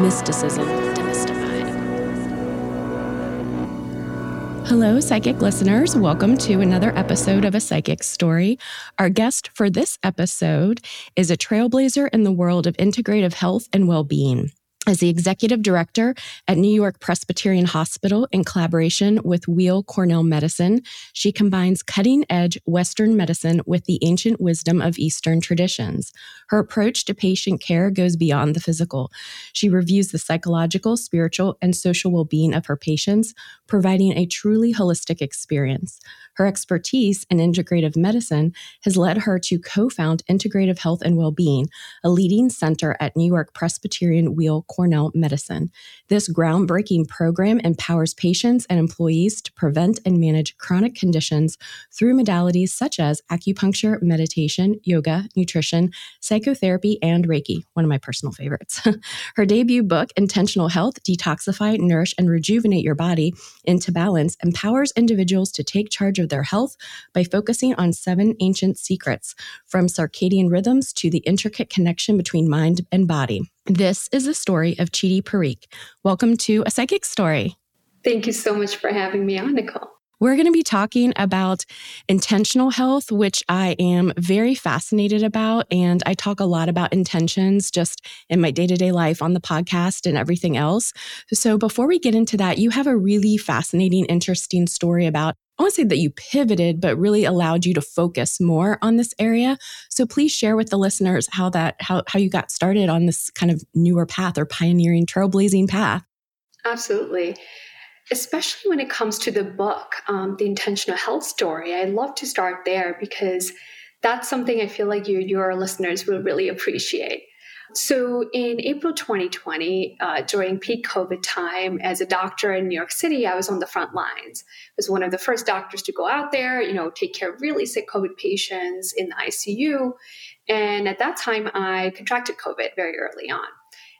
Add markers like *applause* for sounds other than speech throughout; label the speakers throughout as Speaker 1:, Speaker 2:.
Speaker 1: Mysticism Hello, psychic listeners. Welcome to another episode of A Psychic's Story. Our guest for this episode is a trailblazer in the world of integrative health and well being. As the executive director at New York Presbyterian Hospital in collaboration with Weill Cornell Medicine, she combines cutting edge Western medicine with the ancient wisdom of Eastern traditions. Her approach to patient care goes beyond the physical. She reviews the psychological, spiritual, and social well being of her patients, providing a truly holistic experience. Her expertise in integrative medicine has led her to co found Integrative Health and Wellbeing, a leading center at New York Presbyterian Weill Cornell Medicine. This groundbreaking program empowers patients and employees to prevent and manage chronic conditions through modalities such as acupuncture, meditation, yoga, nutrition, psychotherapy, and Reiki, one of my personal favorites. *laughs* Her debut book, Intentional Health Detoxify, Nourish, and Rejuvenate Your Body into Balance, empowers individuals to take charge of their health by focusing on seven ancient secrets, from circadian rhythms to the intricate connection between mind and body. This is the story of Chiti Parikh. Welcome to A Psychic's Story.
Speaker 2: Thank you so much for having me on, Nichole.
Speaker 1: We're going to be talking about intentional health, which I am very fascinated about. And I talk a lot about intentions just in my day to day life on the podcast and everything else. So before we get into that, you have a really fascinating, interesting story about I want to say that you pivoted, but really allowed you to focus more on this area. So please share with the listeners how that how how you got started on this kind of newer path or pioneering trailblazing path.
Speaker 2: Absolutely. Especially when it comes to the book, um, The Intentional Health Story, I love to start there because that's something I feel like you, your listeners will really appreciate. So, in April 2020, uh, during peak COVID time, as a doctor in New York City, I was on the front lines. I was one of the first doctors to go out there, you know, take care of really sick COVID patients in the ICU. And at that time, I contracted COVID very early on.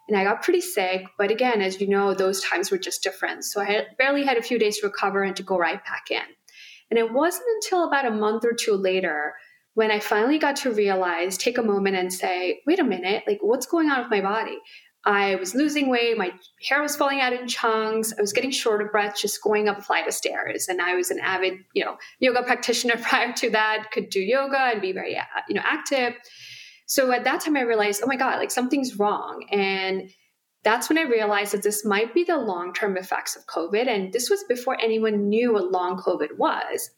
Speaker 2: And I got pretty sick. But again, as you know, those times were just different. So I had, barely had a few days to recover and to go right back in. And it wasn't until about a month or two later when I finally got to realize, take a moment and say, wait a minute, like what's going on with my body? I was losing weight, my hair was falling out in chunks, I was getting short of breath just going up a flight of stairs. And I was an avid, you know, yoga *laughs* practitioner prior to that, could do yoga and be very, uh, you know, active. So at that time I realized, oh my God, like something's wrong. And that's when I realized that this might be the long term effects of COVID. And this was before anyone knew what long COVID was.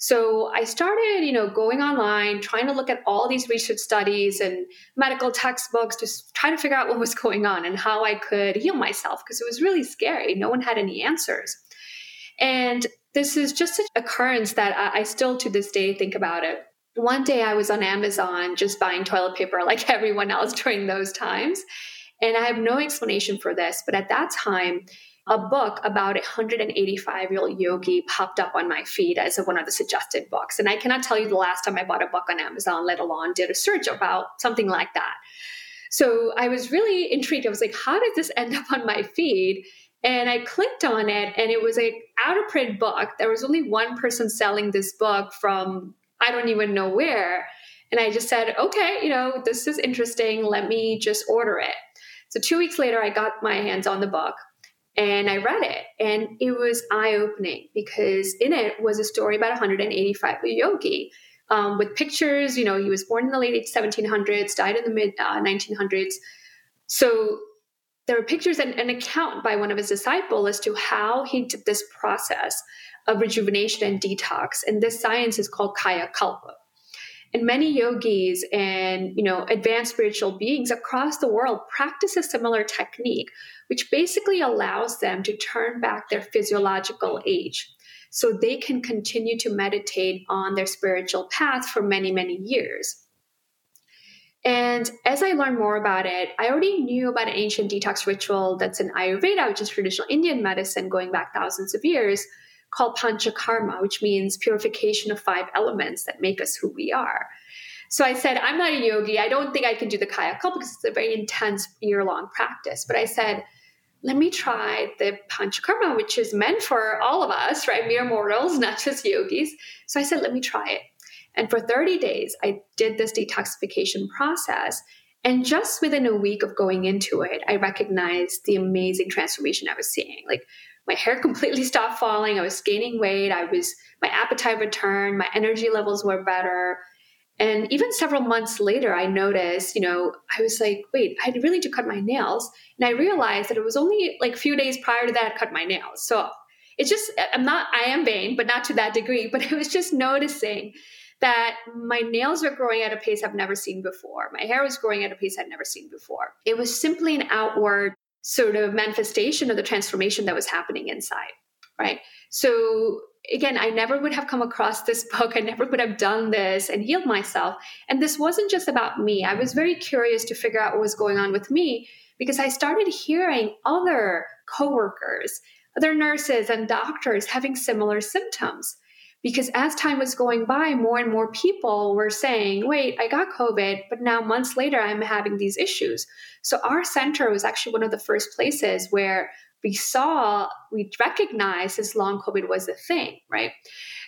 Speaker 2: So I started, you know, going online, trying to look at all these research studies and medical textbooks, just trying to figure out what was going on and how I could heal myself because it was really scary. No one had any answers. And this is just an occurrence that I, I still to this day think about it. One day I was on Amazon just buying toilet paper like *laughs* everyone else during those times. And I have no explanation for this, but at that time, a book about a 185 year old yogi popped up on my feed as one of the suggested books. And I cannot tell you the last time I bought a book on Amazon, let alone did a search about something like that. So I was really intrigued. I was like, how did this end *laughs* up on my feed? And I clicked on it, and it was a out of print book. There was only one person selling this book from I don't even know where. And I just said, okay, you know, this is interesting. Let me just order it. So two weeks later, I got my hands on the book and I read it, and it was eye opening because in it was a story about 185 yogi um, with pictures. You know, he was born in the late 1700s, died in the mid uh, 1900s. So there were pictures and an account by one of his disciples as to how he did this process of rejuvenation and detox. And this science is called Kaya Kalpa. And many yogis and you know advanced spiritual beings across the world practice a similar technique, which basically allows them to turn back their physiological age so they can continue to meditate on their spiritual path for many, many years. And as I learned more about it, I already knew about an ancient detox ritual that's in Ayurveda, which is traditional Indian medicine going back thousands of years, called Panchakarma, which means purification of five elements that make us who we are. So I said, I'm not a yogi. I don't think I can do the Kaya Kalpa because it's a very intense year long practice. But I said, let me try the Panchakarma, which is meant for all of us, right? Mere mortals, *laughs* not just yogis. So I said, let me try it. And for 30 days, I did this detoxification process. And just within a week of going into it, I recognized the amazing transformation I was seeing. Like my hair *laughs* completely stopped falling. I was gaining weight. I was, my appetite returned. My energy levels were better. And even several months later, I noticed, you know, I was like, wait, I really to cut my nails. And I realized that it was only like a few days prior to that I cut my nails. So it's just, I'm not, I am vain, but not to that degree. *laughs* But I was just noticing that my nails were growing at a pace I've never seen before. My hair was growing at a pace I'd never seen before. It was simply an outward sort of manifestation of the transformation that was happening inside, right? So again, I never would have come across this *laughs* book. I never would have done this and healed myself. And this wasn't just about me. I was very curious to figure out what was going on with me because I started hearing other coworkers, other nurses and doctors having similar symptoms. Because as time was going by, more and more people were saying, wait, I got COVID, but now months later, I'm having these issues. So our center was actually one of the first places where we saw, we recognized this long COVID was a thing, right?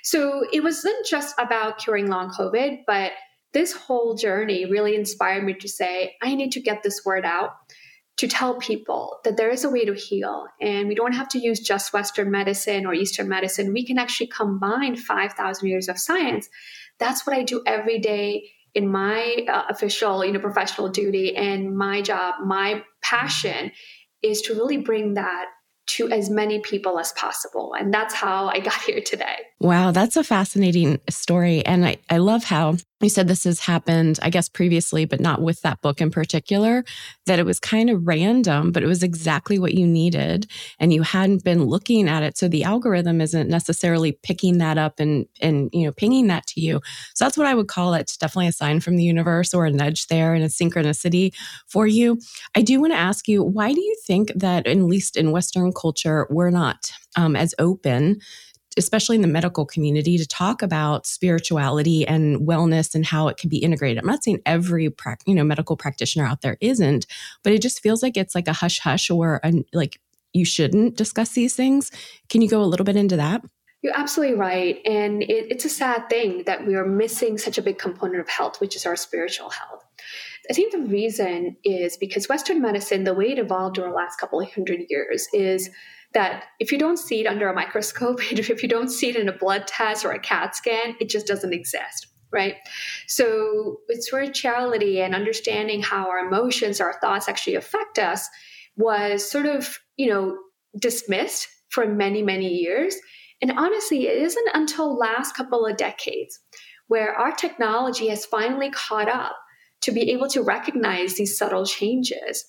Speaker 2: So it wasn't just about curing long COVID, but this whole journey really inspired me to say, I need to get this word out to tell people that there is a way to heal and we don't have to use just Western medicine or Eastern medicine. We can actually combine 5,000 years of science. That's what I do every day in my uh, official, you know, professional duty and my job, my passion is to really bring that to as many people as possible. And that's how I got *laughs* here today.
Speaker 1: Wow, that's a fascinating story. And I, I love how you said this has happened, I guess, previously, but not with that book in particular, that it was kind of random, but it was exactly what you needed. And you hadn't been looking at it. So the algorithm isn't necessarily picking that up and, and, you know, pinging that to you. So that's what I would call it. Definitely a sign from the universe or a nudge there and a synchronicity for you. I do want to ask you, why do you think that, at least in Western culture, we're not um, as open especially in the medical community, to talk about spirituality and wellness and how it can be integrated. I'm not saying every you know medical practitioner out there isn't, but it just feels like it's like a hush hush or a, like you shouldn't discuss these things. Can you go a little bit into that?
Speaker 2: You're absolutely right. And it, it's a sad thing that we are missing such a big component of health, which is our spiritual health. I think the reason is because Western medicine, the way it evolved over the last couple of hundred years, is that if you don't see it under a microscope, *laughs* if you don't see it in a blood test or a CAT scan, it just doesn't exist right? So its spirituality and understanding how our emotions, our thoughts actually affect us was sort of, you know, dismissed for many, many years. And honestly, it isn't until last couple of decades where our technology has finally caught up to be able to recognize these subtle changes.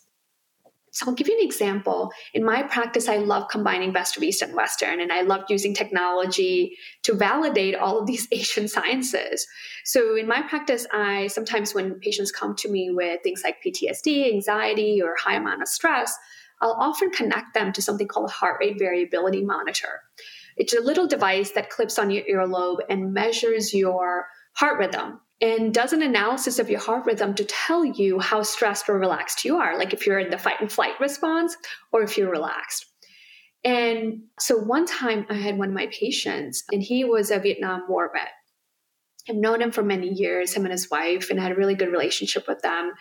Speaker 2: So I'll give you an example. In my practice, I love combining best of East and Western, and I love using technology to validate all of these *laughs* Asian sciences. So in my practice, I sometimes when patients come to me with things like PTSD, anxiety, or high amount of stress, I'll often connect them to something called a heart rate variability monitor. It's a little device that clips on your earlobe and measures your heart rhythm and does an analysis of your heart rhythm to tell you how stressed or relaxed you are, like if you're in the fight and flight response or if you're relaxed. And so one time I had one of my patients, and he was a Vietnam War vet. I've known him for many years, him and his wife, and had a really good relationship with them.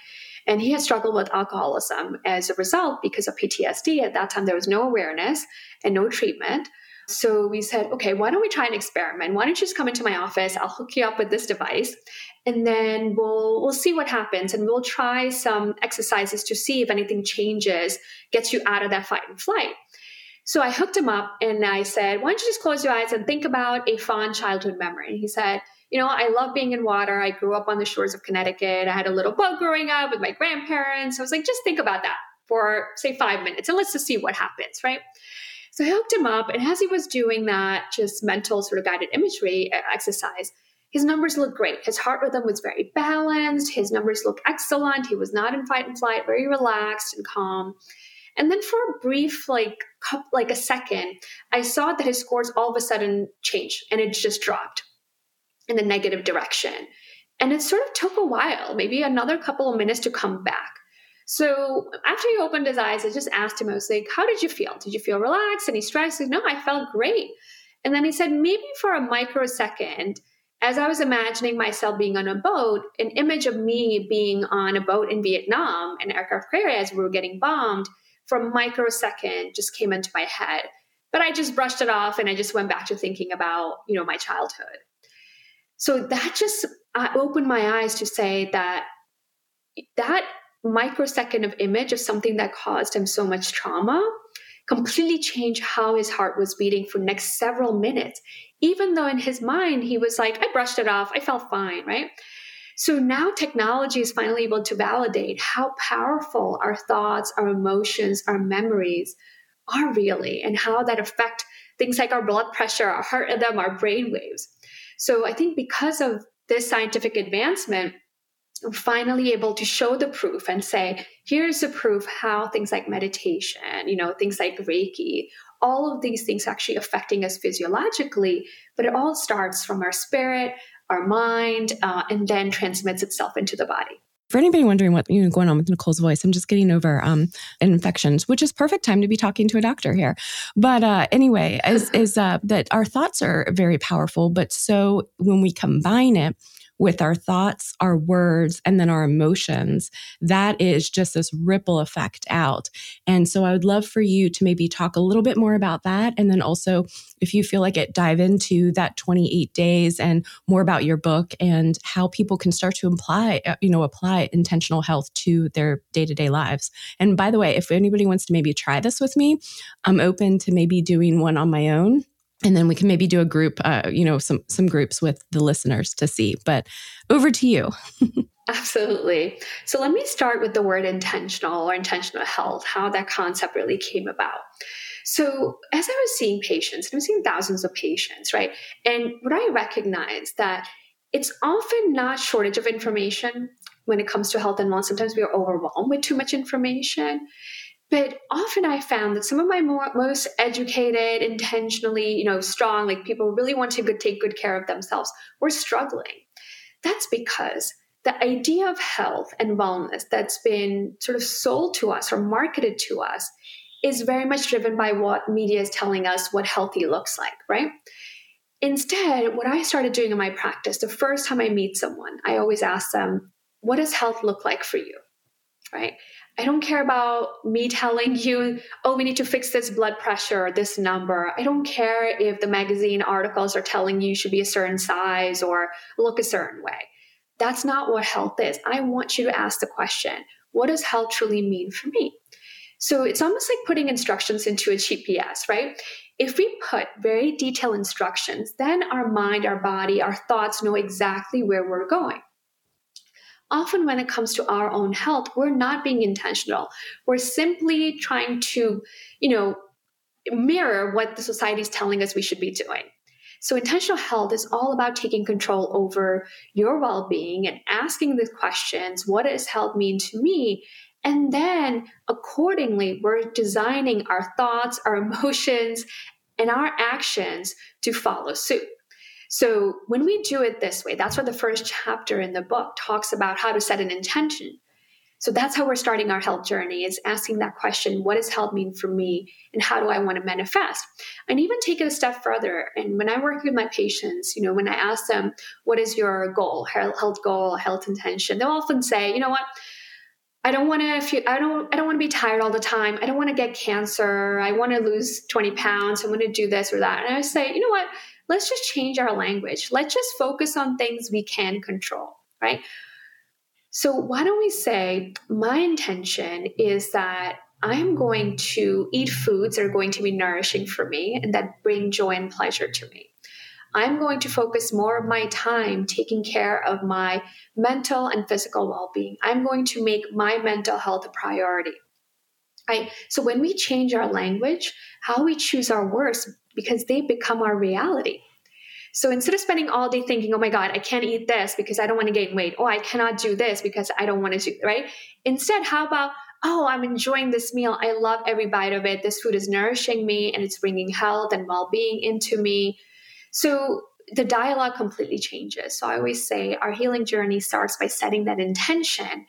Speaker 2: And he had struggled with alcoholism as a result because of PTSD. At that time, there was no awareness and no treatment. So we said, okay, why don't we try an experiment? Why don't you just come into my office? I'll hook you up with this device and then we'll we'll see what happens and we'll try some exercises to see if anything changes, gets you out of that fight and flight. So I hooked him up and I said, why don't you just close your eyes and think about a fond childhood memory? And he said, you know, I love being in water. I grew up on the shores of Connecticut. I had a little boat growing up with my grandparents. I was like, just think about that for, say, five minutes and let's just see what happens, right? So I hooked him up. And as he was doing that, just mental sort of guided imagery uh, exercise, his numbers looked great. His heart rhythm was very balanced. His numbers looked excellent. He was not in fight and flight, very relaxed and calm. And then for a brief, like, like a second, I saw that his scores all of a sudden changed and it just dropped in the negative direction. And it sort of took a while, maybe another couple of minutes to come back. So after he opened his eyes, I just asked him, I was like, How did you feel? Did you feel relaxed? And Any stress? Said, no, I felt great. And then he said, Maybe for a microsecond, as I was imagining myself being on a boat, an image of me being on a boat in Vietnam, an aircraft carrier as we were getting bombed, for a microsecond just came into my head. But I just brushed it off and I just went back to thinking about, you know, my childhood. So that just uh, opened my eyes to say that that microsecond of image of something that caused him so much trauma completely changed how his heart was beating for next several minutes. Even though in his mind he was like i brushed it off. I felt fine right? So now technology is finally able to validate how powerful our thoughts our emotions our memories are really and how that affect things like our blood pressure our heart rhythm our brain waves. So I think because of this scientific advancement, finally able to show the proof and say, here's the proof how things like meditation, you know, things like Reiki, all of these things actually affecting us physiologically, but it all starts from our spirit, our mind, uh, and then transmits itself into the body.
Speaker 1: For anybody wondering what you know going on with Nichole's voice, I'm just getting over um, infections, which is perfect time to be talking to a doctor here. But uh, anyway, is is uh, that our thoughts are very powerful, but so when we combine it with our thoughts, our words, and then our emotions, that is just this ripple effect out. And so I would love for you to maybe talk a little bit more about that. And then also, if you feel like it, dive into that 28 days and more about your book and how people can start to apply, uh, you know, apply intentional health to their day to day lives. And by the way, if anybody wants to maybe try this with me, I'm open to maybe doing one on my own and then we can maybe do a group uh, you know some some groups with the listeners to see but over to you. *laughs*
Speaker 2: Absolutely. So let me start with the word intentional or intentional health how that concept really came about. So as i was seeing patients and i'm seeing thousands of patients right? And what i recognize that it's often not shortage of information when it comes to health and wellness. Sometimes we are overwhelmed with too much information but often I found that some of my more, most educated, intentionally, you know, strong, like people really want to good, take good care of themselves, were struggling. That's because the idea of health and wellness that's been sort of sold to us or marketed to us is very much driven by what media is telling us what healthy looks like, right? Instead, what I started doing in my practice, the first time I meet someone, I always ask them, what does health look like for you? Right? I don't care about me telling you, oh, we need to fix this blood pressure, this number. I don't care if the magazine articles are telling you, you should be a certain size or look a certain way. That's not what health is. I want you to ask the question what does health truly mean for me? So it's almost like putting instructions into a GPS, right? If we put very detailed instructions, then our mind, our body, our thoughts know exactly where we're going often when it comes to our own health, we're not being intentional. We're simply trying to, you know, mirror what the society is telling us we should be doing. So, intentional health is all about taking control over your well being and asking the questions what does health mean to me? And then, accordingly, we're designing our thoughts, our *laughs* emotions, and our actions to follow suit. So when we do it this way, that's what the first chapter in the book talks about how to set an intention. So that's how we're starting our health journey is asking that question, what does health mean for me and how do I want to manifest? And even take it a step further. And when I work with my patients, you know, when I ask them, what is your goal, health goal, health intention, they'll often say, you know what? I don't want to I don't I don't want to be tired all the time. I don't want to get cancer. I want to lose 20 pounds. I want to do this or that. And I say, you know what? Let's just change our language. Let's just focus on things we can control, right? So why don't we say my intention is that I'm going to eat foods that are going to be nourishing for me and that bring joy and pleasure to me. I'm going to focus more of my time taking care of my mental and physical well being. I'm going to make my mental health a priority. Right? So when we change our language, how we choose our words, because they become our reality. So instead of spending all day thinking, oh my God, I can't eat this because I don't want to gain weight. Oh, I cannot do this because I don't want to do, right? Instead, how about, oh, I'm enjoying this meal. I love every bite of it. This food is nourishing me and it's bringing health and well being into me. So the dialogue completely changes. So I always say our healing journey starts by setting that intention.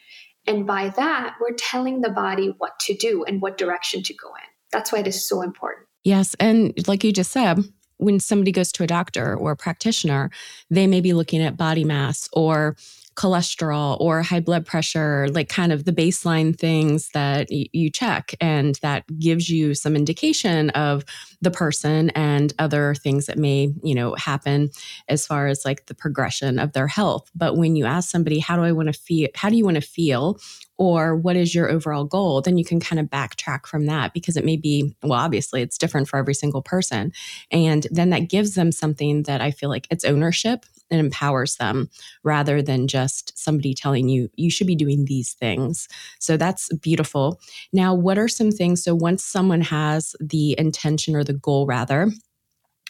Speaker 2: And by that, we're telling the body what to do and what direction to go in. That's why it is so important.
Speaker 1: Yes. And like you just said, when somebody goes to a doctor or a practitioner, they may be looking at body mass or cholesterol or high blood pressure, like kind of the baseline things that y- you check. And that gives you some indication of the person and other things that may, you know, happen as far as like the progression of their health. But when you ask somebody, how do I want to feel? How do you want to feel? or what is your overall goal, then you can kind of backtrack from that because it may be, well, obviously it's different for every single person. And then that gives them something that I feel like it's ownership and empowers them rather than just somebody telling you, you should be doing these things. So that's beautiful. Now, what are some things? So once someone has the intention or the goal, rather,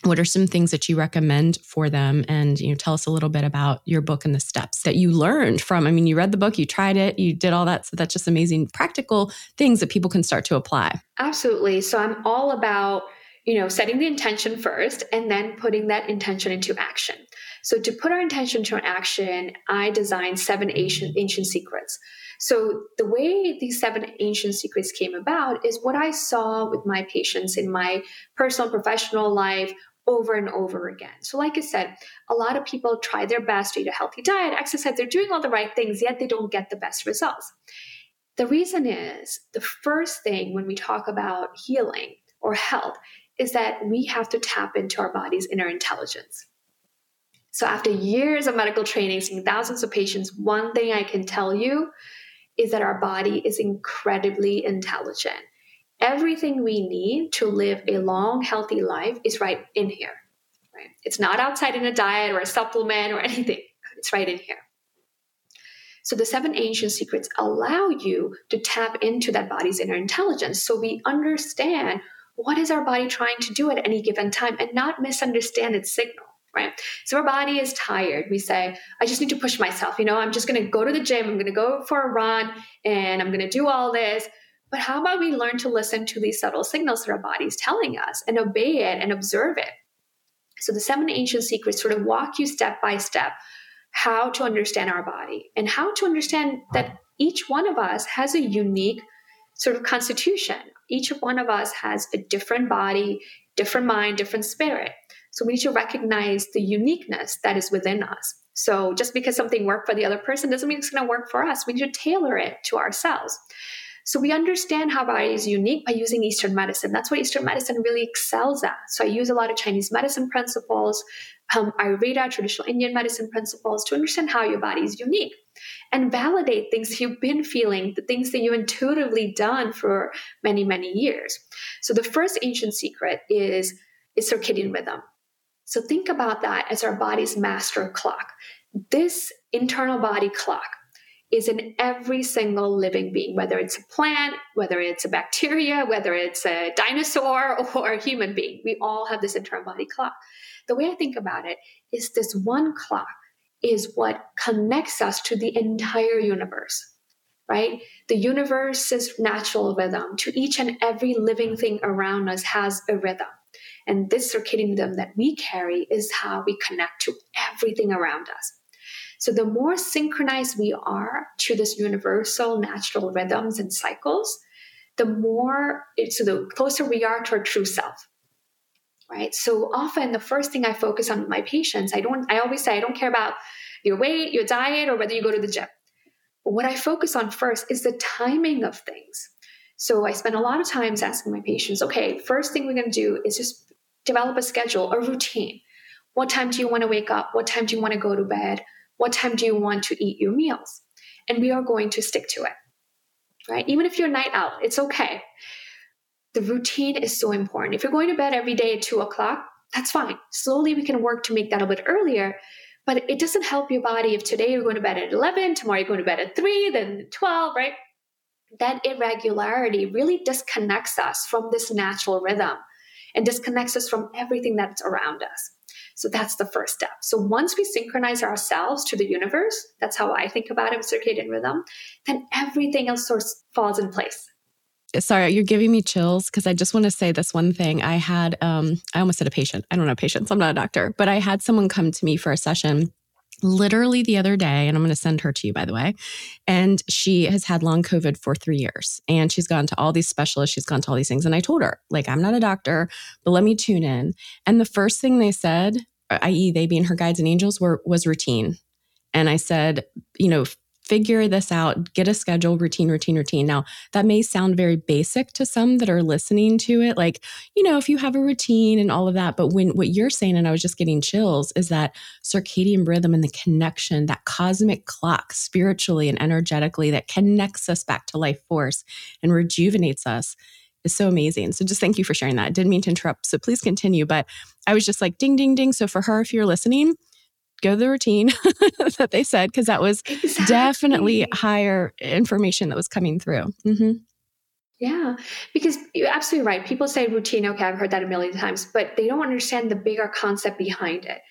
Speaker 1: what are some things that you recommend for them and you know tell us a little bit about your book and the steps that you learned from i mean you read the book you tried it you did all that so that's just amazing practical things that people can start to apply
Speaker 2: absolutely so i'm all about you know setting the intention first and then putting that intention into action so to put our intention to an action i designed seven ancient, ancient secrets so the way these seven ancient secrets came about is what I saw with my patients in my personal professional life over and over again. So, like I said, a lot of people try their best to eat a healthy diet, exercise, they're doing all the right things, yet they don't get the best results. The reason is the first thing when we talk about healing or health is that we have to tap into our body's inner intelligence. So, after years of medical training, seeing thousands of patients, one thing I can tell you is that our body is incredibly intelligent everything we need to live a long, healthy life is right in here. Right? It's not outside in a diet or a supplement or *laughs* anything. It's right in here. So the seven ancient secrets allow you to tap into that body's inner intelligence. So we understand what is our body trying to do at any given time and not misunderstand its signal right? So our body is tired. We say, I just need to push myself. You know, I'm just going to go to the gym. I'm going to go for a run and I'm going to do all this. But how about we learn to listen to these subtle signals that our body is telling us and obey it and observe it? So the seven ancient secrets sort of walk you step by step how to understand our body and how to understand that each one of us has a unique sort of constitution. Each one of us has a different body, different mind, different spirit. So we need to recognize the uniqueness that is within us. So just because something worked for the other person doesn't mean it's going to work for us. We need to tailor it to ourselves. So we understand how our body is unique by using Eastern medicine. That's what Eastern medicine really excels at. So I use a lot of Chinese medicine principles, um, Ayurveda, traditional Indian medicine principles to understand how your body is unique and validate things you've been feeling, the things that you intuitively done for many, many years. So the first ancient secret is, is circadian rhythm. So think about that as our body's master clock. This internal body clock is in every single living being, whether it's a plant, whether it's a bacteria, whether it's a dinosaur *laughs* or a human being. We all have this internal body clock. The way I think about it is this one clock is what connects us to the entire universe, right? The universe's natural rhythm to each and every living thing around us has a rhythm. And this circadian rhythm that we carry is how we connect to everything around us. So the more synchronized we are to this universal natural rhythms and cycles, the more, so the closer we are to our true self. Right. So often the first thing I focus on with my patients, I don't, I always say, I don't care about your weight, your diet, or whether you go to the gym. but what I focus on first is the timing of things. So I spend a lot of times asking my patients, okay, first thing we're going to do is just develop a schedule, a routine. What time do you want to wake up? What time do you want to go to bed? What time do you want to eat your meals? And we are going to stick to it, right? Even if you're night owl, it's okay. The routine is so important. If you're going to bed every day at two o'clock, that's fine. Slowly we can work to make that a bit earlier but it doesn't help your body if today you're going to bed at 11, tomorrow you're going to bed at 3, then 12, right? That irregularity really disconnects us from this natural rhythm and disconnects us from everything that's around us. So that's the first step. So once we synchronize ourselves to the universe, that's how I think about it circadian rhythm, then everything else sort of falls in place
Speaker 1: sorry, you're giving me chills because I just want to say this one thing. I had, um, I almost said a patient. I don't have patients. I'm not a doctor, but I had someone come to me for a session literally the other day, and I'm going to send her to you, by the way. And she has had long COVID for three years and she's gone to all these specialists. She's gone to all these things. And I told her, like, I'm not a doctor, but let me tune in. And the first thing they said, uh, i.e., they being her guides and angels, were was routine. And I said, you know, figure this out, get a schedule, routine, routine, routine. Now, that may sound very basic to some that are listening to it. Like, you know, if you have a routine and all of that, but when what you're saying, and I was just getting chills, is that circadian rhythm and the connection, that cosmic clock spiritually and energetically that connects us back to life force and rejuvenates us is so amazing. So just thank you for sharing that. I didn't mean to interrupt. So please continue. But I was just like, ding, ding, ding. So for her, if you're listening, go the routine *laughs* that they said because that was exactly. definitely higher information that was coming through. Mm-hmm.
Speaker 2: Yeah, because you're absolutely right. People say routine. Okay, I've heard that a million times, but they don't understand the bigger concept behind it.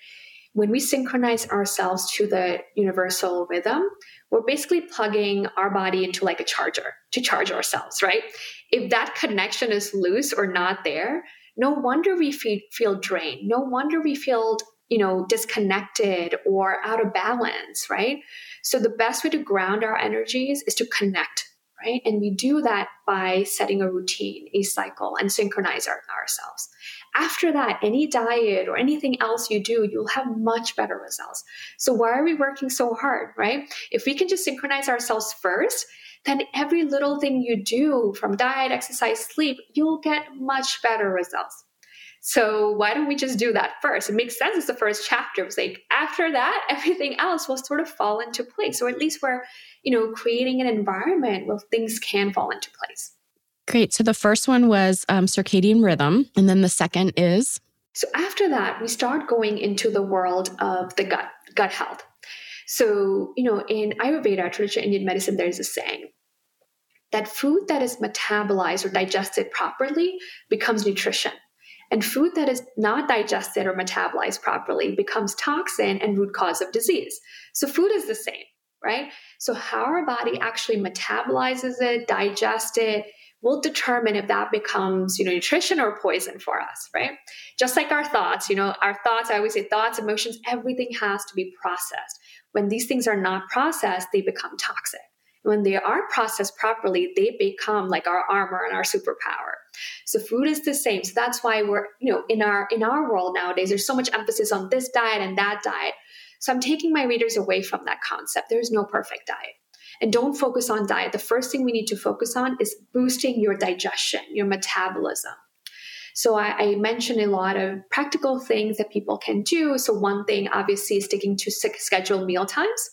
Speaker 2: When we synchronize ourselves to the universal rhythm, we're basically plugging our body into like a charger to charge ourselves, right? If that connection is loose or not there, no wonder we feel, feel drained. No wonder we feel you know, disconnected or out of balance, right? So the best way to ground our energies is to connect, right? And we do that by setting a routine, a cycle, and synchronize our, ourselves. After that, any diet or anything else you do, you'll have much better results. So why are we working so hard, right? If we can just synchronize ourselves first, then every little thing you do from diet, exercise, sleep, you'll get much better results. So why don't we just do that first? It makes sense It's the first chapter. It's like after that, *laughs* everything else will sort of fall into place. Or at least we're, you know, creating an environment where things can fall into place.
Speaker 1: Great. So the first one was um, circadian rhythm. And then the second is?
Speaker 2: So after that, we start going into the world of the gut, gut health. So, you know, in Ayurveda, traditional Indian medicine, there's a saying that food that is metabolized or digested properly becomes nutrition. And food that is not digested or metabolized properly becomes toxin and root cause of disease. So food is the same, right? So how our body actually metabolizes it, digests it, will determine if that becomes, you know, nutrition or poison for us, right? Just like our thoughts, you know, our thoughts, I always say thoughts, emotions, everything has to be processed. When these things are not processed, they become toxic. When they are processed properly, they become like our armor and our superpower. So food is the same. So that's why we're, you know, in our in our world nowadays, there's so much emphasis on this diet and that diet. So I'm taking my readers away from that concept. There's no perfect diet. And don't focus on diet. The first thing we need to focus on is boosting your digestion, your metabolism. So I, I, mentioned a lot of practical things that people can do. So one thing, obviously, is sticking to scheduled meal times.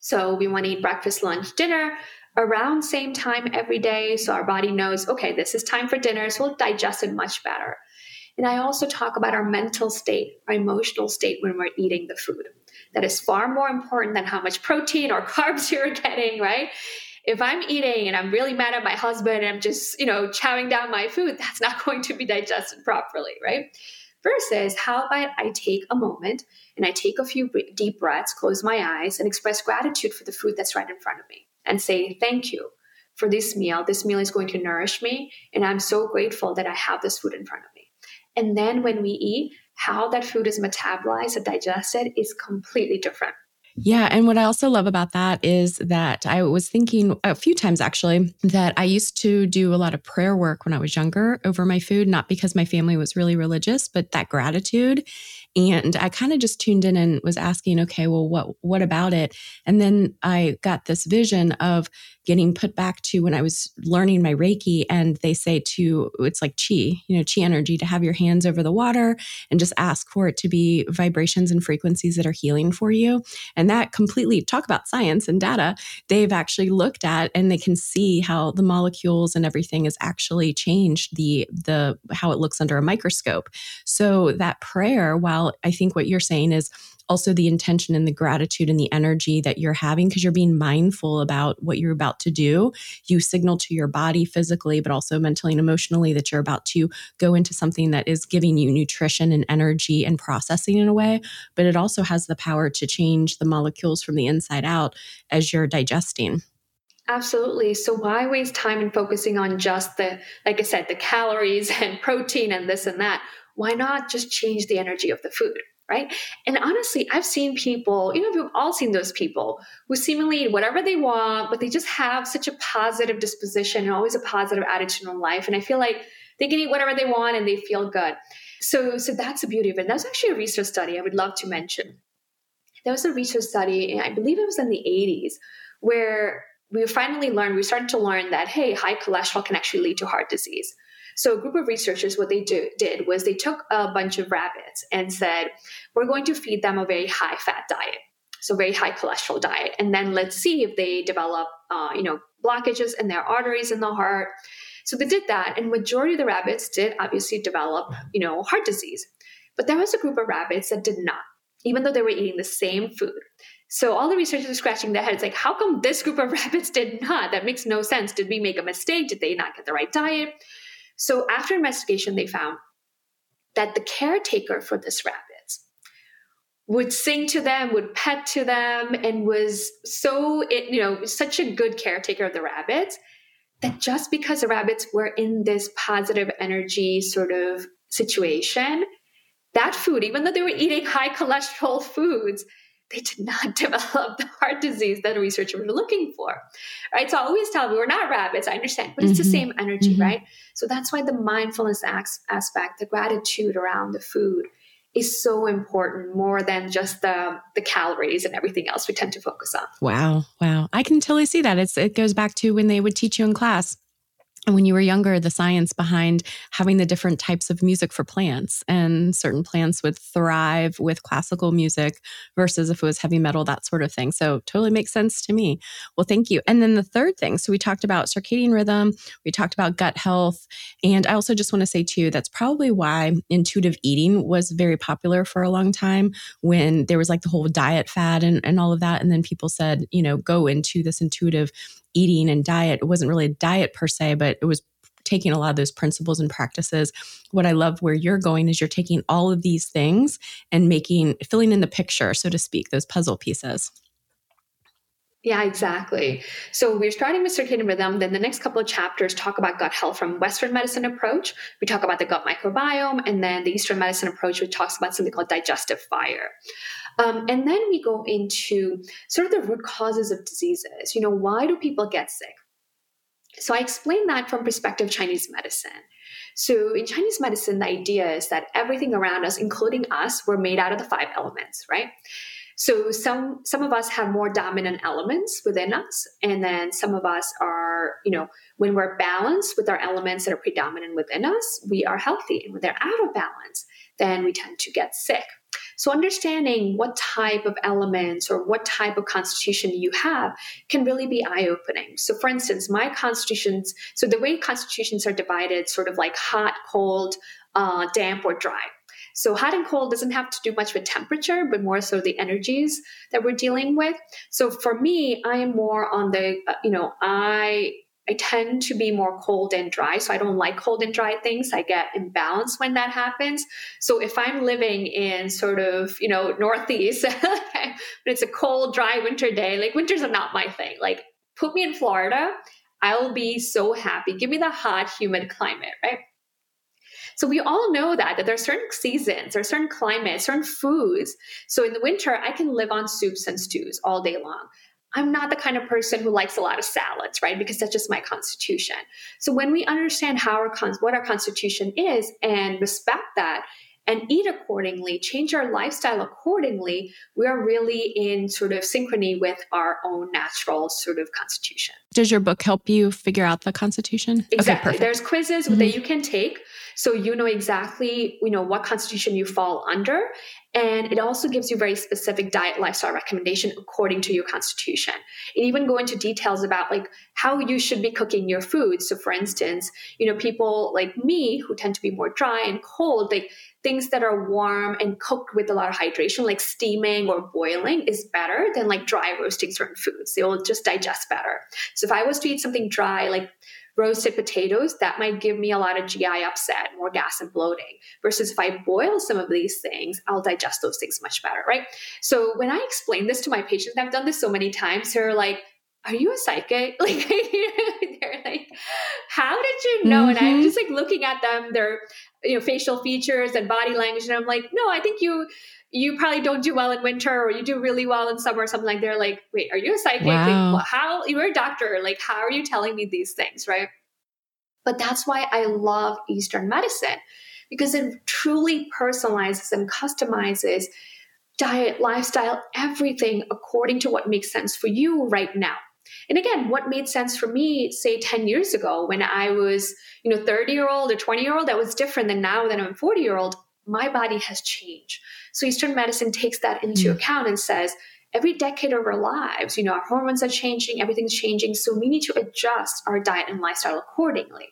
Speaker 2: So we want to eat breakfast, lunch, dinner around same time every day so our body knows okay this is time for dinner so we'll digest it much better. And i also talk about our mental state our emotional state when we're eating the food. That is far more important than how much protein or *laughs* carbs you're getting right? If i'm eating and i'm really mad at my husband and i'm just you know chowing down my food *laughs* that's not going to be digested properly right? Versus how about i take a moment and i take a few deep breaths close my eyes and express gratitude for the food that's right in front of me and say, Thank you for this meal. This meal is going to nourish me. And I'm so grateful that I have this food in front of me. And then when we eat, how that food is metabolized and digested is completely different.
Speaker 1: Yeah. And what I also love about that is that I was thinking a few times actually that I used to do a lot of prayer work when I was younger over my food, not because my family was really religious, but that gratitude And I kind of just tuned in and was asking, okay, well, what what about it? And then I got this vision of getting put back to when I was learning my Reiki, and they say to it's like chi, you know, chi energy, to have your hands over the water and just ask for it to be vibrations and frequencies that are healing for you. And that completely talk about science and data. They've actually looked at and they can see how the molecules and everything has actually changed the the how it looks under a microscope. So that prayer, while I think what you're saying is also the intention and the gratitude and the energy that you're having because you're being mindful about what you're about to do. You signal to your body physically, but also mentally and emotionally that you're about to go into something that is giving you nutrition and energy and processing in a way. But it also has the power to change the molecules from the inside out as you're digesting.
Speaker 2: Absolutely. So why waste time in focusing on just the, like I said, the calories *laughs* and protein and this and that? Why not just change the energy of the food? Right? And honestly, I've seen people, you know, we've all seen those people who seemingly eat whatever they want, but they just have such a positive disposition and always a positive attitude in life. And I feel like they can eat whatever they want and they feel good. So, so that's the beauty of it. That was actually a research study I would love to mention. There was a research study, I believe it was in the 80s, where we finally learned, we started to learn that, hey, high cholesterol can actually lead to heart disease. So a group of researchers, what they do, did was they took a bunch of rabbits and said, we're going to feed them a very high fat diet. So very high cholesterol diet. And then let's see if they develop, uh, you know, blockages in their arteries in the heart. So they did that. And majority of the rabbits did obviously develop, you know, heart disease. But there was a group of rabbits that did not, even though they were eating the same food. So all the researchers are scratching their heads like, how come this group of *laughs* rabbits did not? That makes no sense. Did we make a mistake? Did they not get the right diet? So after investigation, they found that the caretaker for this rabbits would sing to them, would pet to them, and was so, you know, such a good caretaker of the rabbits that just because the rabbits were in this positive energy sort of situation, that food, even though they were eating high cholesterol foods, they did not *laughs* develop the heart disease that researchers were looking for. Right. So I always tell them we're not rabbits, I understand, but it's mm-hmm. the same energy, mm-hmm. right? So that's why the mindfulness aspect, the gratitude around the food is so important more than just the the calories and everything else we tend to focus on.
Speaker 1: Wow. Wow. I can totally see that. It's it goes back to when they would teach you in class when you were younger, the science behind having the different types of music for plants, and certain plants would thrive with classical music versus if it was heavy metal, that sort of thing. So, totally makes sense to me. Well, thank you. And then the third thing so, we talked about circadian rhythm, we talked about gut health. And I also just want to say, too, that's probably why intuitive eating was very popular for a long time when there was like the whole diet fad and, and all of that. And then people said, you know, go into this intuitive eating and diet. It wasn't really a diet per se, but it was taking a lot of those principles and practices. What I love where you're going is you're taking all of these things and making, filling in the picture, so to speak, those puzzle pieces.
Speaker 2: Yeah, exactly. So we're starting with circadian rhythm. Then the next couple of chapters talk about gut health from Western medicine approach. We talk about the gut microbiome, and then the Eastern medicine approach, which talks about something called digestive fire. Um, and then we go into sort of the root causes of diseases. You know, why do people get sick? So I explain that from perspective Chinese medicine. So in Chinese medicine, the idea is that everything around us, including us, we're made out of the five elements, right? So some some of us have more dominant elements within us, and then some of us are, you know, when we're balanced with our elements that are predominant within us, we are healthy. And when they're out of balance, then we tend to get sick. So, understanding what type of elements or what type of constitution you have can really be eye opening. So, for instance, my constitutions, so the way constitutions are divided, sort of like hot, cold, uh, damp, or dry. So hot and cold doesn't have to do much with temperature, but more so the energies that we're dealing with. So for me, I am more on the, uh, you know, I I tend to be more cold and dry. So I don't like cold and dry things. I get imbalanced when that happens. So if I'm living in sort of, you know, Northeast, *laughs* but it's a cold, dry winter day, like winters are not my thing. Like put me in Florida, I'll be so happy. Give me the hot, humid climate, right? So we all know that that there are certain seasons, there are certain climates, certain foods. So in the winter, I can live on soups and stews all day long. I'm not the kind of person who likes a lot of salads, right? Because that's just my constitution. So when we understand how our what our constitution is and respect that and eat accordingly, change our lifestyle accordingly, we are really in sort of synchrony with our own natural sort of constitution.
Speaker 1: Does your book help you figure out the constitution?
Speaker 2: Exactly. Okay, There's quizzes mm-hmm. that you can take so you know exactly, you know, what constitution you fall under. And it also gives you very specific diet lifestyle recommendation according to your constitution. It even go into details about like how you should be cooking your food. So for instance, you know, people like me who tend to be more dry and cold, like things that are warm and cooked with a lot of hydration, like steaming or boiling, is better than like dry roasting certain foods. They will just digest better. So if I was to eat something dry, like roasted potatoes, that might give me a lot of GI upset, more gas and bloating. Versus if I boil some of these things, I'll digest those things much better, right? So when I explain this to my patients, I've done this so many times, they're like, are you a psychic? *laughs* Like they're like, how did you know? Mm-hmm. And I'm mm-hmm. just like looking at them, their you know facial features and body language, and I'm like, no, I think you you probably don't do well in winter or you do really well in summer or something like they're like wait are you a psychic wow. like, how you're a doctor like how are you telling me these things right but that's why i love eastern medicine because it truly personalizes and customizes diet lifestyle everything according to what makes sense for you right now and again what made sense for me say 10 years ago when i was you know 30 year old or 20 year old that was different than now that i'm 40 year old my body has changed. So Eastern medicine takes that into mm. account and says, every decade of our lives, you know, our hormones are changing, everything's changing. So we need to adjust our diet and lifestyle accordingly.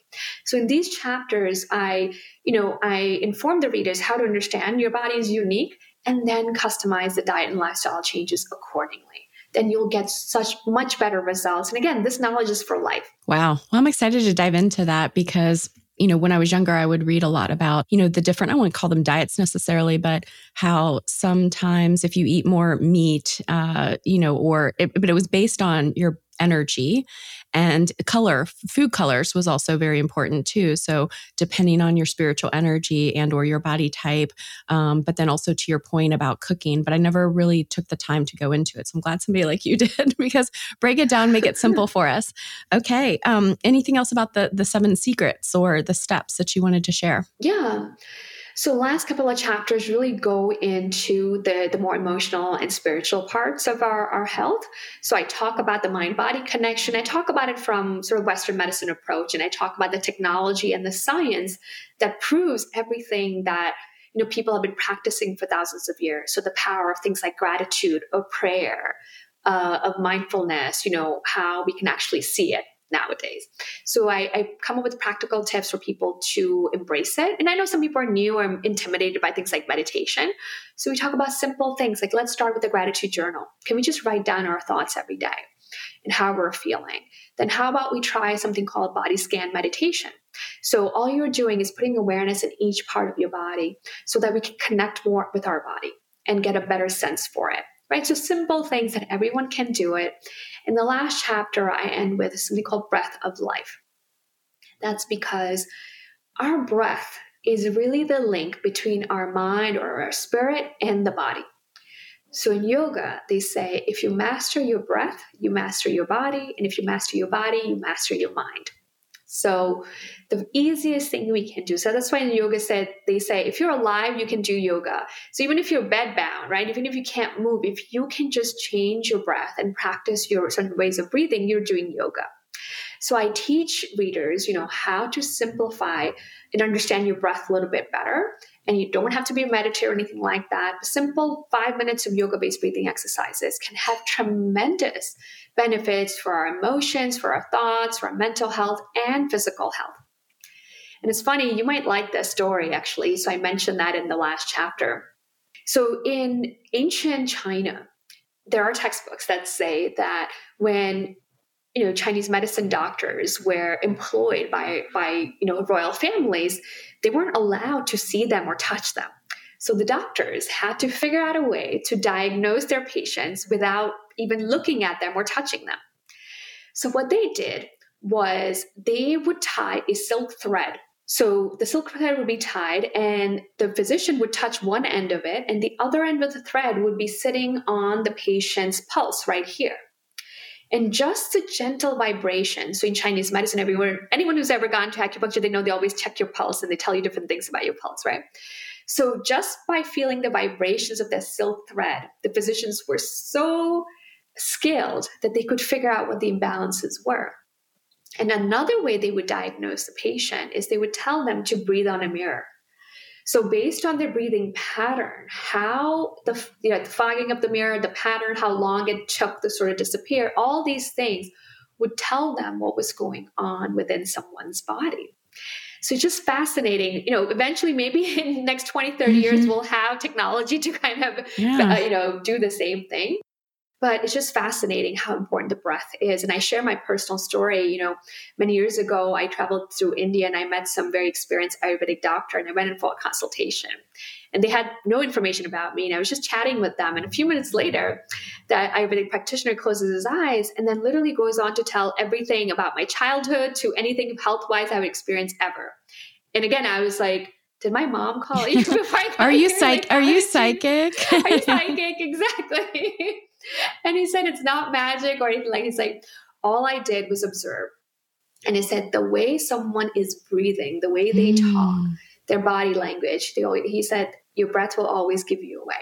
Speaker 2: So in these chapters, I, you know, I inform the readers how to understand your body is unique and then customize the diet and lifestyle changes accordingly. Then you'll get such much better results. And again, this knowledge is for life.
Speaker 1: Wow. Well, I'm excited to dive into that because you know, when I was younger, I would read a lot about, you know, the different, I wouldn't call them diets necessarily, but how sometimes if you eat more meat, uh, you know, or, it, but it was based on your energy and color food colors was also very important too. So depending on your spiritual energy and or your body type um, but then also to your point about cooking but i never really took the time to go into it. So i'm glad somebody like you *laughs* did because break it down make it simple for us. Okay um, anything else about the the seven secrets or the steps that you wanted to share?
Speaker 2: Yeah so last couple of chapters really go into the, the more emotional and spiritual parts of our, our health. So I talk about the mind body connection. I talk about it from sort of Western medicine approach, and I talk about the technology and the science that proves everything that you know people have been practicing for thousands of years. So the power of things like gratitude or prayer, uh, of mindfulness, you know, how we can actually see it nowadays. So I, I, come up with practical tips for people to embrace it. And I know some people are new or intimidated by things like meditation. So we talk about simple things like let's start with a gratitude journal. Can we just write down our thoughts every day and how we're feeling? Then how about we try something called body scan meditation? So all you're doing is putting awareness in each part of your body so that we can connect more with our body and get a better sense for it right? So simple things that everyone can do it. In the last chapter, I end with something called breath of life. That's because our breath is really the link between our mind or our spirit and the body. So in yoga, they say if you master your breath, you master your body. And if you master your body, you master your mind. So the easiest thing we can do. So that's why in yoga said they say if you're alive, you can do yoga. So even if you're bedbound, right? Even if you can't move, if you can just change your breath and practice your certain ways of breathing, you're doing yoga. So I teach readers, you know, how to simplify and understand your breath a little bit better. And you don't have to be a meditator or anything like that. Simple five minutes of yoga based breathing exercises can have tremendous benefits for our emotions, for our thoughts, for our mental health, and physical health. And it's funny, you might like this story actually. So I mentioned that in the last chapter. So in ancient China, there are textbooks that say that when you know Chinese medicine doctors were employed by by you know royal families, they weren't allowed to see them or touch them. So the doctors had to figure out a way to diagnose their patients without even looking at them or touching them. So what they did was they would tie a silk thread so the silk thread would be tied, and the physician would touch one end of it, and the other end of the thread would be sitting on the patient's pulse right here. And just a gentle vibration. So in Chinese medicine, everyone, anyone who's ever gone to acupuncture, they know they always check your pulse and they tell you different things about your pulse, right? So, just by feeling the vibrations of that silk thread, the physicians were so skilled that they could figure out what the imbalances were. And another way they would diagnose the patient is they would tell them to breathe on a mirror. So, based on their breathing pattern, how the, you know, the fogging of the mirror, the pattern, how long it took to sort of disappear, all these things would tell them what was going on within someone's body. So it's just fascinating. You know, eventually, maybe *laughs* in the next 20, 30 mm-hmm. years, we'll have technology to kind of, yeah. uh, *laughs* you know, do the same thing but it's just fascinating how important the breath is. And I share my personal story. You know, many years ago, I traveled through India and I met some very experienced Ayurvedic doctor, and I went in for a consultation. And they had no information about me, and I was just chatting with them. And a few minutes later, that Ayurvedic practitioner closes his eyes and then literally goes on to tell everything about my childhood to anything health wise I've experienced ever. And again, I was like, did my mom call you *laughs*
Speaker 1: Are you psych? Are you psychic? *laughs*
Speaker 2: Are you *laughs* psychic? Exactly. And he said it's not magic or anything like. He's like, all I did was observe, and he said the way someone is breathing, the way they mm. talk, their body language. They always, he said your breath will always give you away.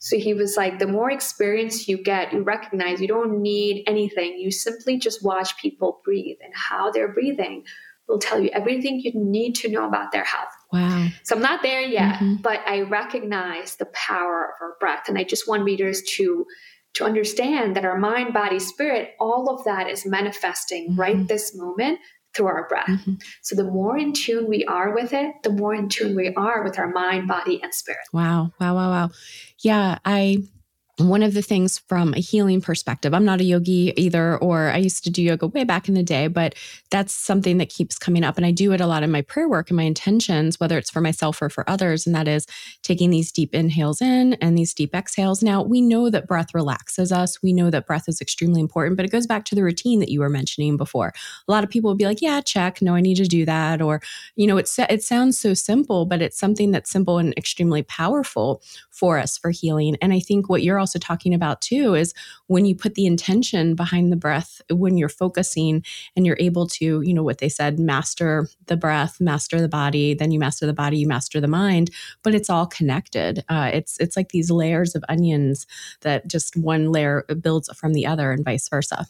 Speaker 2: So he was like, the more experience you get, you recognize you don't need anything. You simply just watch people breathe and how they're breathing will tell you everything you need to know about their health.
Speaker 1: Wow.
Speaker 2: So I'm not there yet, mm-hmm. but I recognize the power of our breath. And I just want readers to to understand that our mind, body, spirit, all of that is manifesting mm-hmm. right this moment through our breath. Mm-hmm. So the more in tune we are with it, the more in tune we are with our mind, body, and spirit.
Speaker 1: Wow. Wow. Wow. Wow. Yeah. I one of the things from a healing perspective, I'm not a yogi either, or I used to do yoga way back in the day, but that's something that keeps coming up. And I do it a lot in my prayer work and my intentions, whether it's for myself or for others. And that is taking these deep inhales in and these deep exhales. Now, we know that breath relaxes us. We know that breath is extremely important, but it goes back to the routine that you were mentioning before. A lot of people will be like, yeah, check. No, I need to do that. Or, you know, it's, it sounds so simple, but it's something that's simple and extremely powerful for us for healing. And I think what you're also talking about too is when you put the intention behind the breath, when you're focusing and you're able to, you know, what they said, master the breath, master the body, then you master the body, you master the mind, but it's all connected. Uh, it's it's like these layers of onions that just one layer builds from the other and vice versa.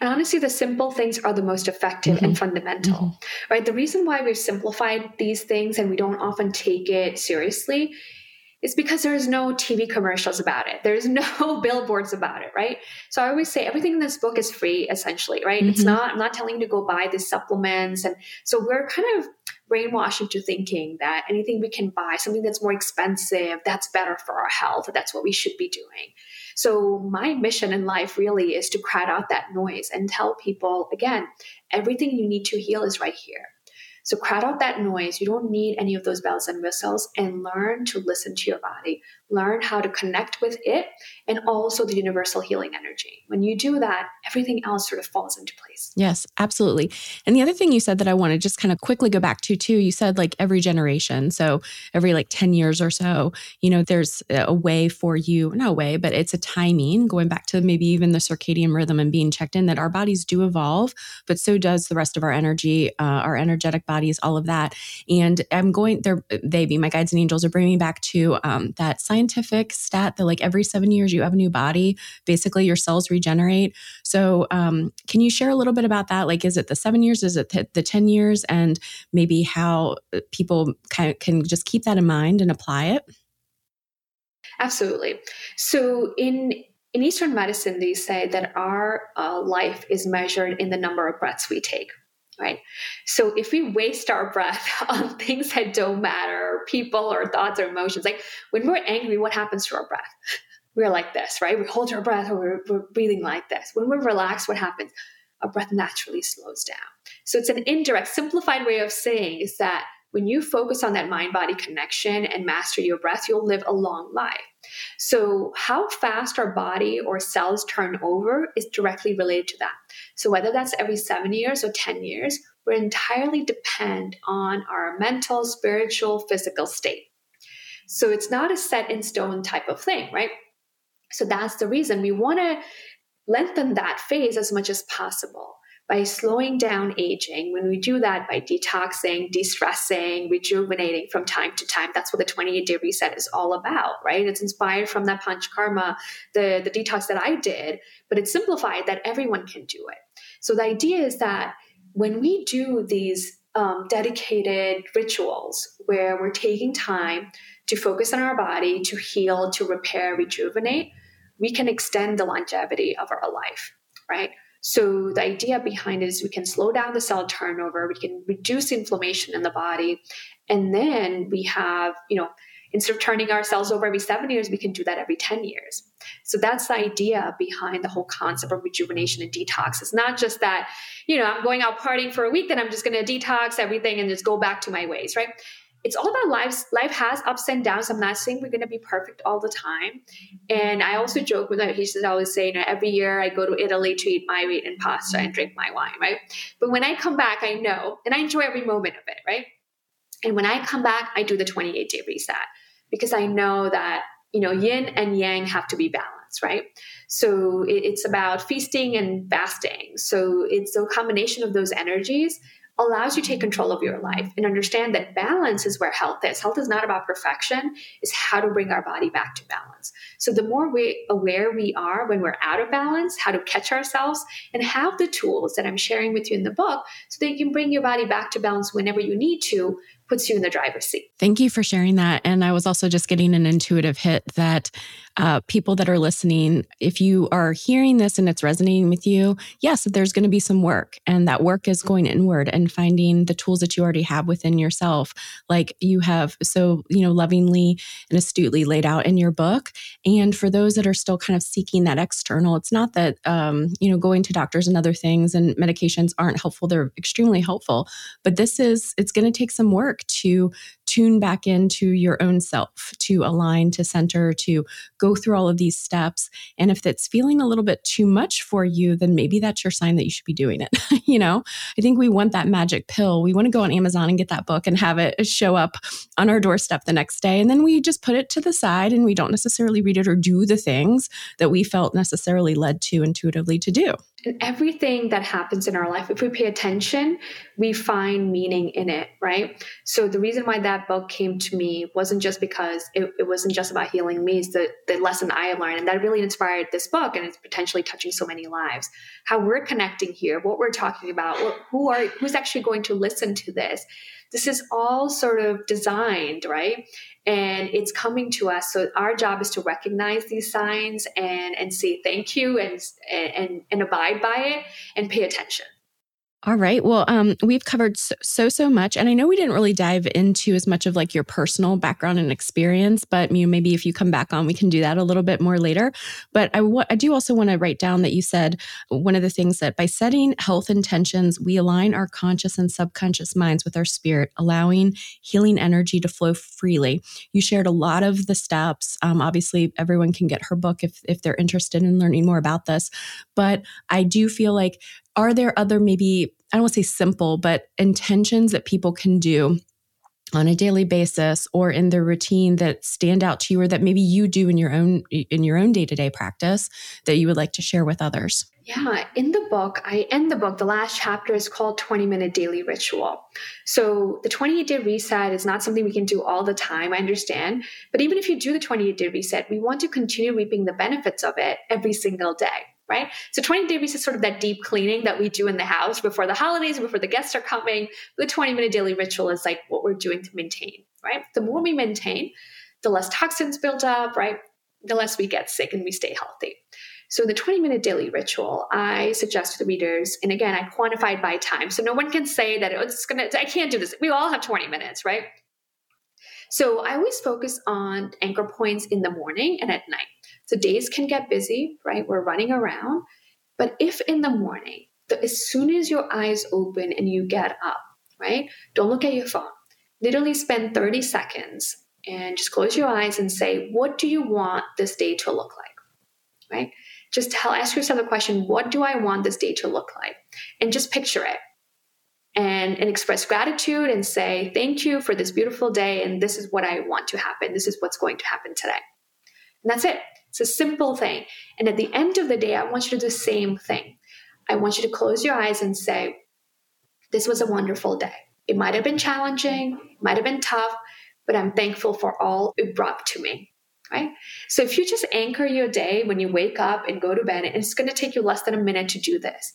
Speaker 2: And honestly, the simple things are the most effective mm-hmm. and fundamental, mm-hmm. right? The reason why we've simplified these things and we don't often take it seriously is because there's no TV commercials about it. There's no *laughs* billboards about it, right? So I always say everything in this book is free, essentially, right? Mm-hmm. It's not, I'm not telling you to go buy these supplements. And so we're kind of brainwashed into thinking that anything we can buy, something that's more expensive, that's better for our health. That's what we should be doing. So my mission in life really is to crowd out that noise and tell people, again, everything you need to heal is right here. So crowd out that noise. You don't need any of those bells and whistles and learn to listen to your body. Learn how to connect with it and also the universal healing energy. When you do that, everything else sort of falls into place.
Speaker 1: Yes, absolutely. And the other thing you said that I want to just kind of quickly go back to too, you said like every generation. So every like 10 years or so, you know, there's a way for you, not a way, but it's a timing going back to maybe even the circadian rhythm and being checked in that our bodies do evolve, but so does the rest of our energy, uh, our energetic bodies, all of that. And I'm going there, they be my guides and angels are bringing me back to um, that scientific stat that like every seven years you have a new body, basically your cells regenerate. So, um, can you share a little bit about that? Like, is it the seven years? Is it the 10 years? And maybe how uh, people of can just keep that in mind and apply it?
Speaker 2: Absolutely. So, in in Eastern medicine, they say that our uh, life is measured in the number of breaths we take right? So if we waste our breath *laughs* on things that don't matter, people or thoughts or emotions, like when we're angry, what happens to our breath? *laughs* We're like this, right? We hold our breath or we're, we're breathing like this. When we're relaxed, what happens? Our breath naturally slows down. So it's an indirect, simplified way of saying is that when you focus on that mind body connection and master your breath, you'll live a long life. So, how fast our body or cells turn over is directly related to that. So, whether that's every seven years or 10 years, we're entirely depend on our mental, spiritual, physical state. So, it's not a set in stone type of thing, right? So, that's the reason we want to lengthen that phase as much as possible by slowing down aging, when we do that by detoxing, de stressing, rejuvenating from time to time, that's what the 28 day reset is all about, right? It's inspired from that Panchakarma, the, the detox that I did, but it's simplified that everyone can do it. So the idea is that when we do these um, dedicated rituals where we're taking time to focus on our body, to heal, to repair, rejuvenate, we can extend the longevity of our life, right? So the idea behind it is we can slow down the cell turnover, we can reduce inflammation in the body, and then we have, you know, instead of turning ourselves over every seven years, we can do that every 10 years. So that's the idea behind the whole concept of rejuvenation and detox. It's not just that, you know, I'm going out partying for a week, then I'm just going to detox everything and just go back to my ways, right? it's all about life. Life has ups and downs. I'm not saying we're going to be perfect all the time. And I also joke with. He says, I always say, you know, every year I go to Italy to eat my wheat and pasta and drink my wine, right? But when I come back, I know, and I enjoy every moment of it, right? And when I come back, I do the 28 day reset because I know that, you know, yin and yang have to be balanced, right? So it's about feasting and fasting. So it's a combination of those energies allows you to take control of your life and understand that balance is where health is. Health is not about perfection, it's how to bring our body back to balance. So the more we aware we are when we're out of balance, how to catch ourselves and have the tools that I'm sharing with you in the book so that you can bring your body back to balance whenever you need to puts you in the driver's seat.
Speaker 1: Thank you for sharing that. And I was also just getting an intuitive hit that uh, people that are listening, if you are hearing this and it's resonating with you, yes, there's going to be some work. And that work is going inward and finding the tools that you already have within yourself, like you have so, you know, lovingly and astutely laid out in your book. And for those that are still kind of seeking that external, it's not that, um, you know, going to doctors and other things and medications aren't helpful. They're extremely helpful. But this is, it's going to take some work to tune back into your own self, to align, to center, to go through all of these steps. And if it's feeling a little bit too much for you, then maybe that's your sign that you should be doing it. *laughs* you know, I think we want that magic pill. We want to go on Amazon and get that book and have it show up on our doorstep the next day. And then we just put it to the side and we don't necessarily read it or do the things that we felt necessarily led to intuitively to do.
Speaker 2: And everything that happens in our life, if we pay attention, we find meaning in it, right? So the reason why that book came to me wasn't just because it, it wasn't just about healing me, it's the, the lesson I learned. And that really inspired this book and it's potentially touching so many lives. How we're connecting here, what we're talking about, who are who's actually going to listen to this. This is all sort of designed, right? and it's coming to us so our job is to recognize these signs and and say thank you and and and abide by it and pay attention
Speaker 1: all right. Well, um, we've covered so, so, much, and I know we didn't really dive into as much of like your personal background and experience, but you know, maybe if you come back on, we can do that a little bit more later. But I, w- I do also want to write down that you said one of the things that by setting health intentions, we align our conscious and subconscious minds with our spirit, allowing healing energy to flow freely. You shared a lot of the steps. Um, obviously, everyone can get her book if if they're interested in learning more about this, but I do feel like are there other maybe I don't want to say simple, but intentions that people can do on a daily basis or in their routine that stand out to you or that maybe you do in your own in your own day-to-day practice that you would like to share with others?
Speaker 2: Yeah in the book i end the book the last chapter is called 20 minute daily ritual. So the 28 day reset is not something we can do all the time i understand but even if you do the 28 day reset we want to continue reaping the benefits of it every single day right? So 20 day reset is sort of that deep cleaning that we do in the house before the holidays, before the guests are coming. The 20 minute daily ritual is like what we're doing to maintain, right? The more we maintain, the less toxins build up, right? The less we get sick and we stay healthy. So the 20 minute daily ritual, I suggest to the readers, and again, I quantified by time. So no one can say that oh, it's gonna, I can't do this. We all have 20 minutes, right? So I always focus on anchor points in the morning and at night. So days can get busy, right? We're running around. But if in the morning, the, as soon as your eyes open and you get up, right? Don't look at your phone. Literally spend 30 seconds and just close your eyes and say, what do you want this day to look like? Right? Just tell, ask yourself the question, what do I want this day to look like? And just picture it. And, and express gratitude and say, thank you for this beautiful day. And this is what I want to happen. This is what's going to happen today. And that's it. It's a simple thing. And at the end of the day, I want you to do the same thing. I want you to close your eyes and say, This was a wonderful day. It might have been challenging, it might have been tough, but I'm thankful for all it brought to me. Right? So if you just anchor your day when you wake up and go to bed, and it's going to take you less than a minute to do this.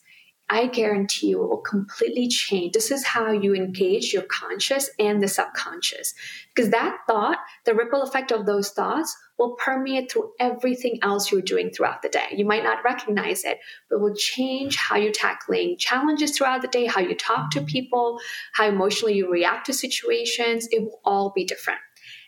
Speaker 2: I guarantee you it will completely change. This is how you engage your conscious and the subconscious. Because that thought, the ripple effect of those thoughts will permeate through everything else you're doing throughout the day. You might not recognize it, but it will change how you're tackling challenges throughout the day, how you talk to people, how emotionally you react to situations. It will all be different.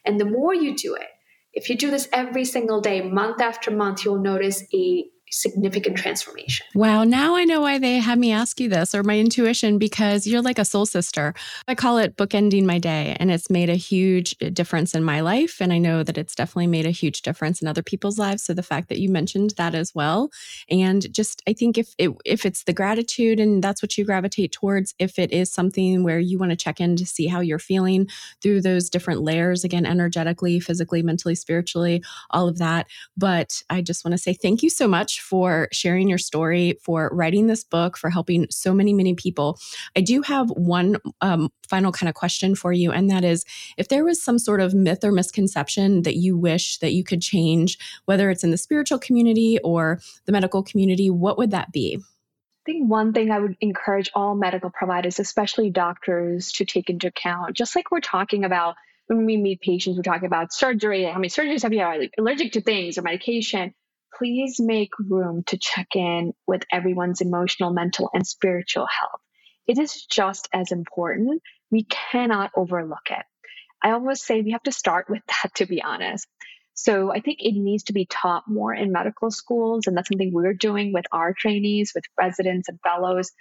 Speaker 2: And the more you do it, if you do this every single day, month after month, you'll notice a significant transformation.
Speaker 1: Wow. Now I know why they had me ask you this or my intuition because you're like a soul sister. I call it bookending my day, and it's made a huge uh, difference in my life. And I know that it's definitely made a huge difference in other people's lives. So the fact that you mentioned that as well. And just, I think if it, if it's the gratitude and that's what you gravitate towards, if it is something where you want to check in to see how you're feeling through those different layers, again, energetically, physically, mentally, spiritually, all of that. But I just want to say thank you so much for sharing your story, for writing this book, for helping so many, many people. I do have one um, final kind of question for you, and that is if there was some sort of myth or misconception that you wish that you could change, whether it's in the spiritual community or the medical community, what would that be?
Speaker 2: I think one thing I would encourage all medical providers, especially doctors, to take into account, just like we're talking about when we meet patients, we're talking about surgery, how many surgeries have you had, allergic to things or medication please make room to check in with everyone's emotional, mental, and spiritual health. It is just as important. We cannot overlook it. I always say we have to start with that, to be honest. So I think it needs to be taught more in medical schools. And that's something we're doing with our trainees, with residents and fellows,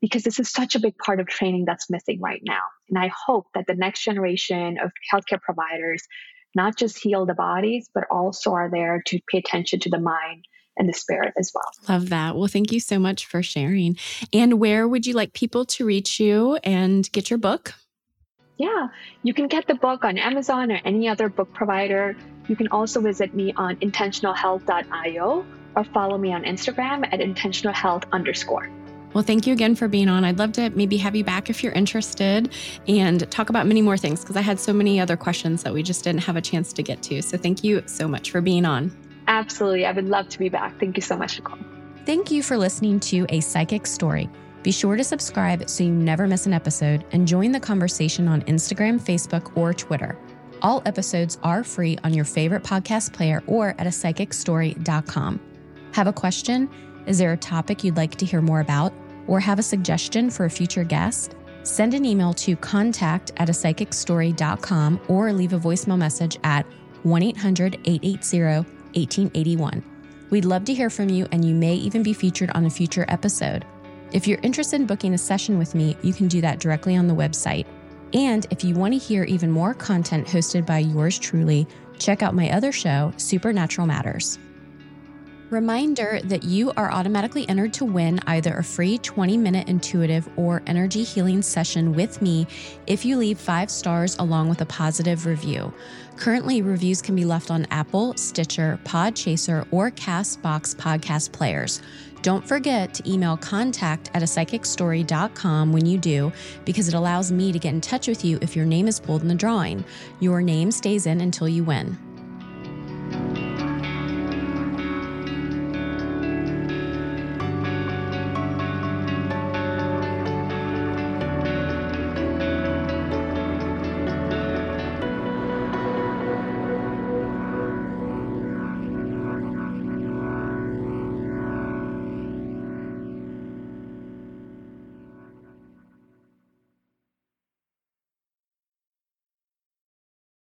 Speaker 2: because this is such a big part of training that's missing right now. And I hope that the next generation of healthcare providers not just heal the bodies, but also are there to pay attention to the mind and the spirit as well.
Speaker 1: Love that. Well, thank you so much for sharing. And where would you like people to reach you and get your book?
Speaker 2: Yeah, you can get the book on Amazon or any other book provider. You can also visit me on intentionalhealth.io or follow me on Instagram at intentionalhealth underscore.
Speaker 1: Well, thank you again for being on. I'd love to maybe have you back if you're interested and talk about many more things because I had so many other questions that we just didn't have a chance to get to. So thank you so much for being on.
Speaker 2: Absolutely. I would love to be back. Thank you so much, Nichole.
Speaker 1: Thank you for listening to A Psychic's Story. Be sure to subscribe so you never miss an episode and join the conversation on Instagram, Facebook, or Twitter. All episodes are free on your favorite podcast player or at a psychicstory.com. Have a question? Is there a topic you'd like to hear more about? Or have a suggestion for a future guest, send an email to contact at a psychicstory.com or leave a voicemail message at 1 800 880 1881. We'd love to hear from you, and you may even be featured on a future episode. If you're interested in booking a session with me, you can do that directly on the website. And if you want to hear even more content hosted by yours truly, check out my other show, Supernatural Matters. Reminder that you are automatically entered to win either a free 20 minute intuitive or energy healing session with me if you leave five stars along with a positive review. Currently, reviews can be left on Apple, Stitcher, Podchaser, or Castbox podcast players. Don't forget to email contact at a psychicstory.com when you do, because it allows me to get in touch with you if your name is pulled in the drawing. Your name stays in until you win.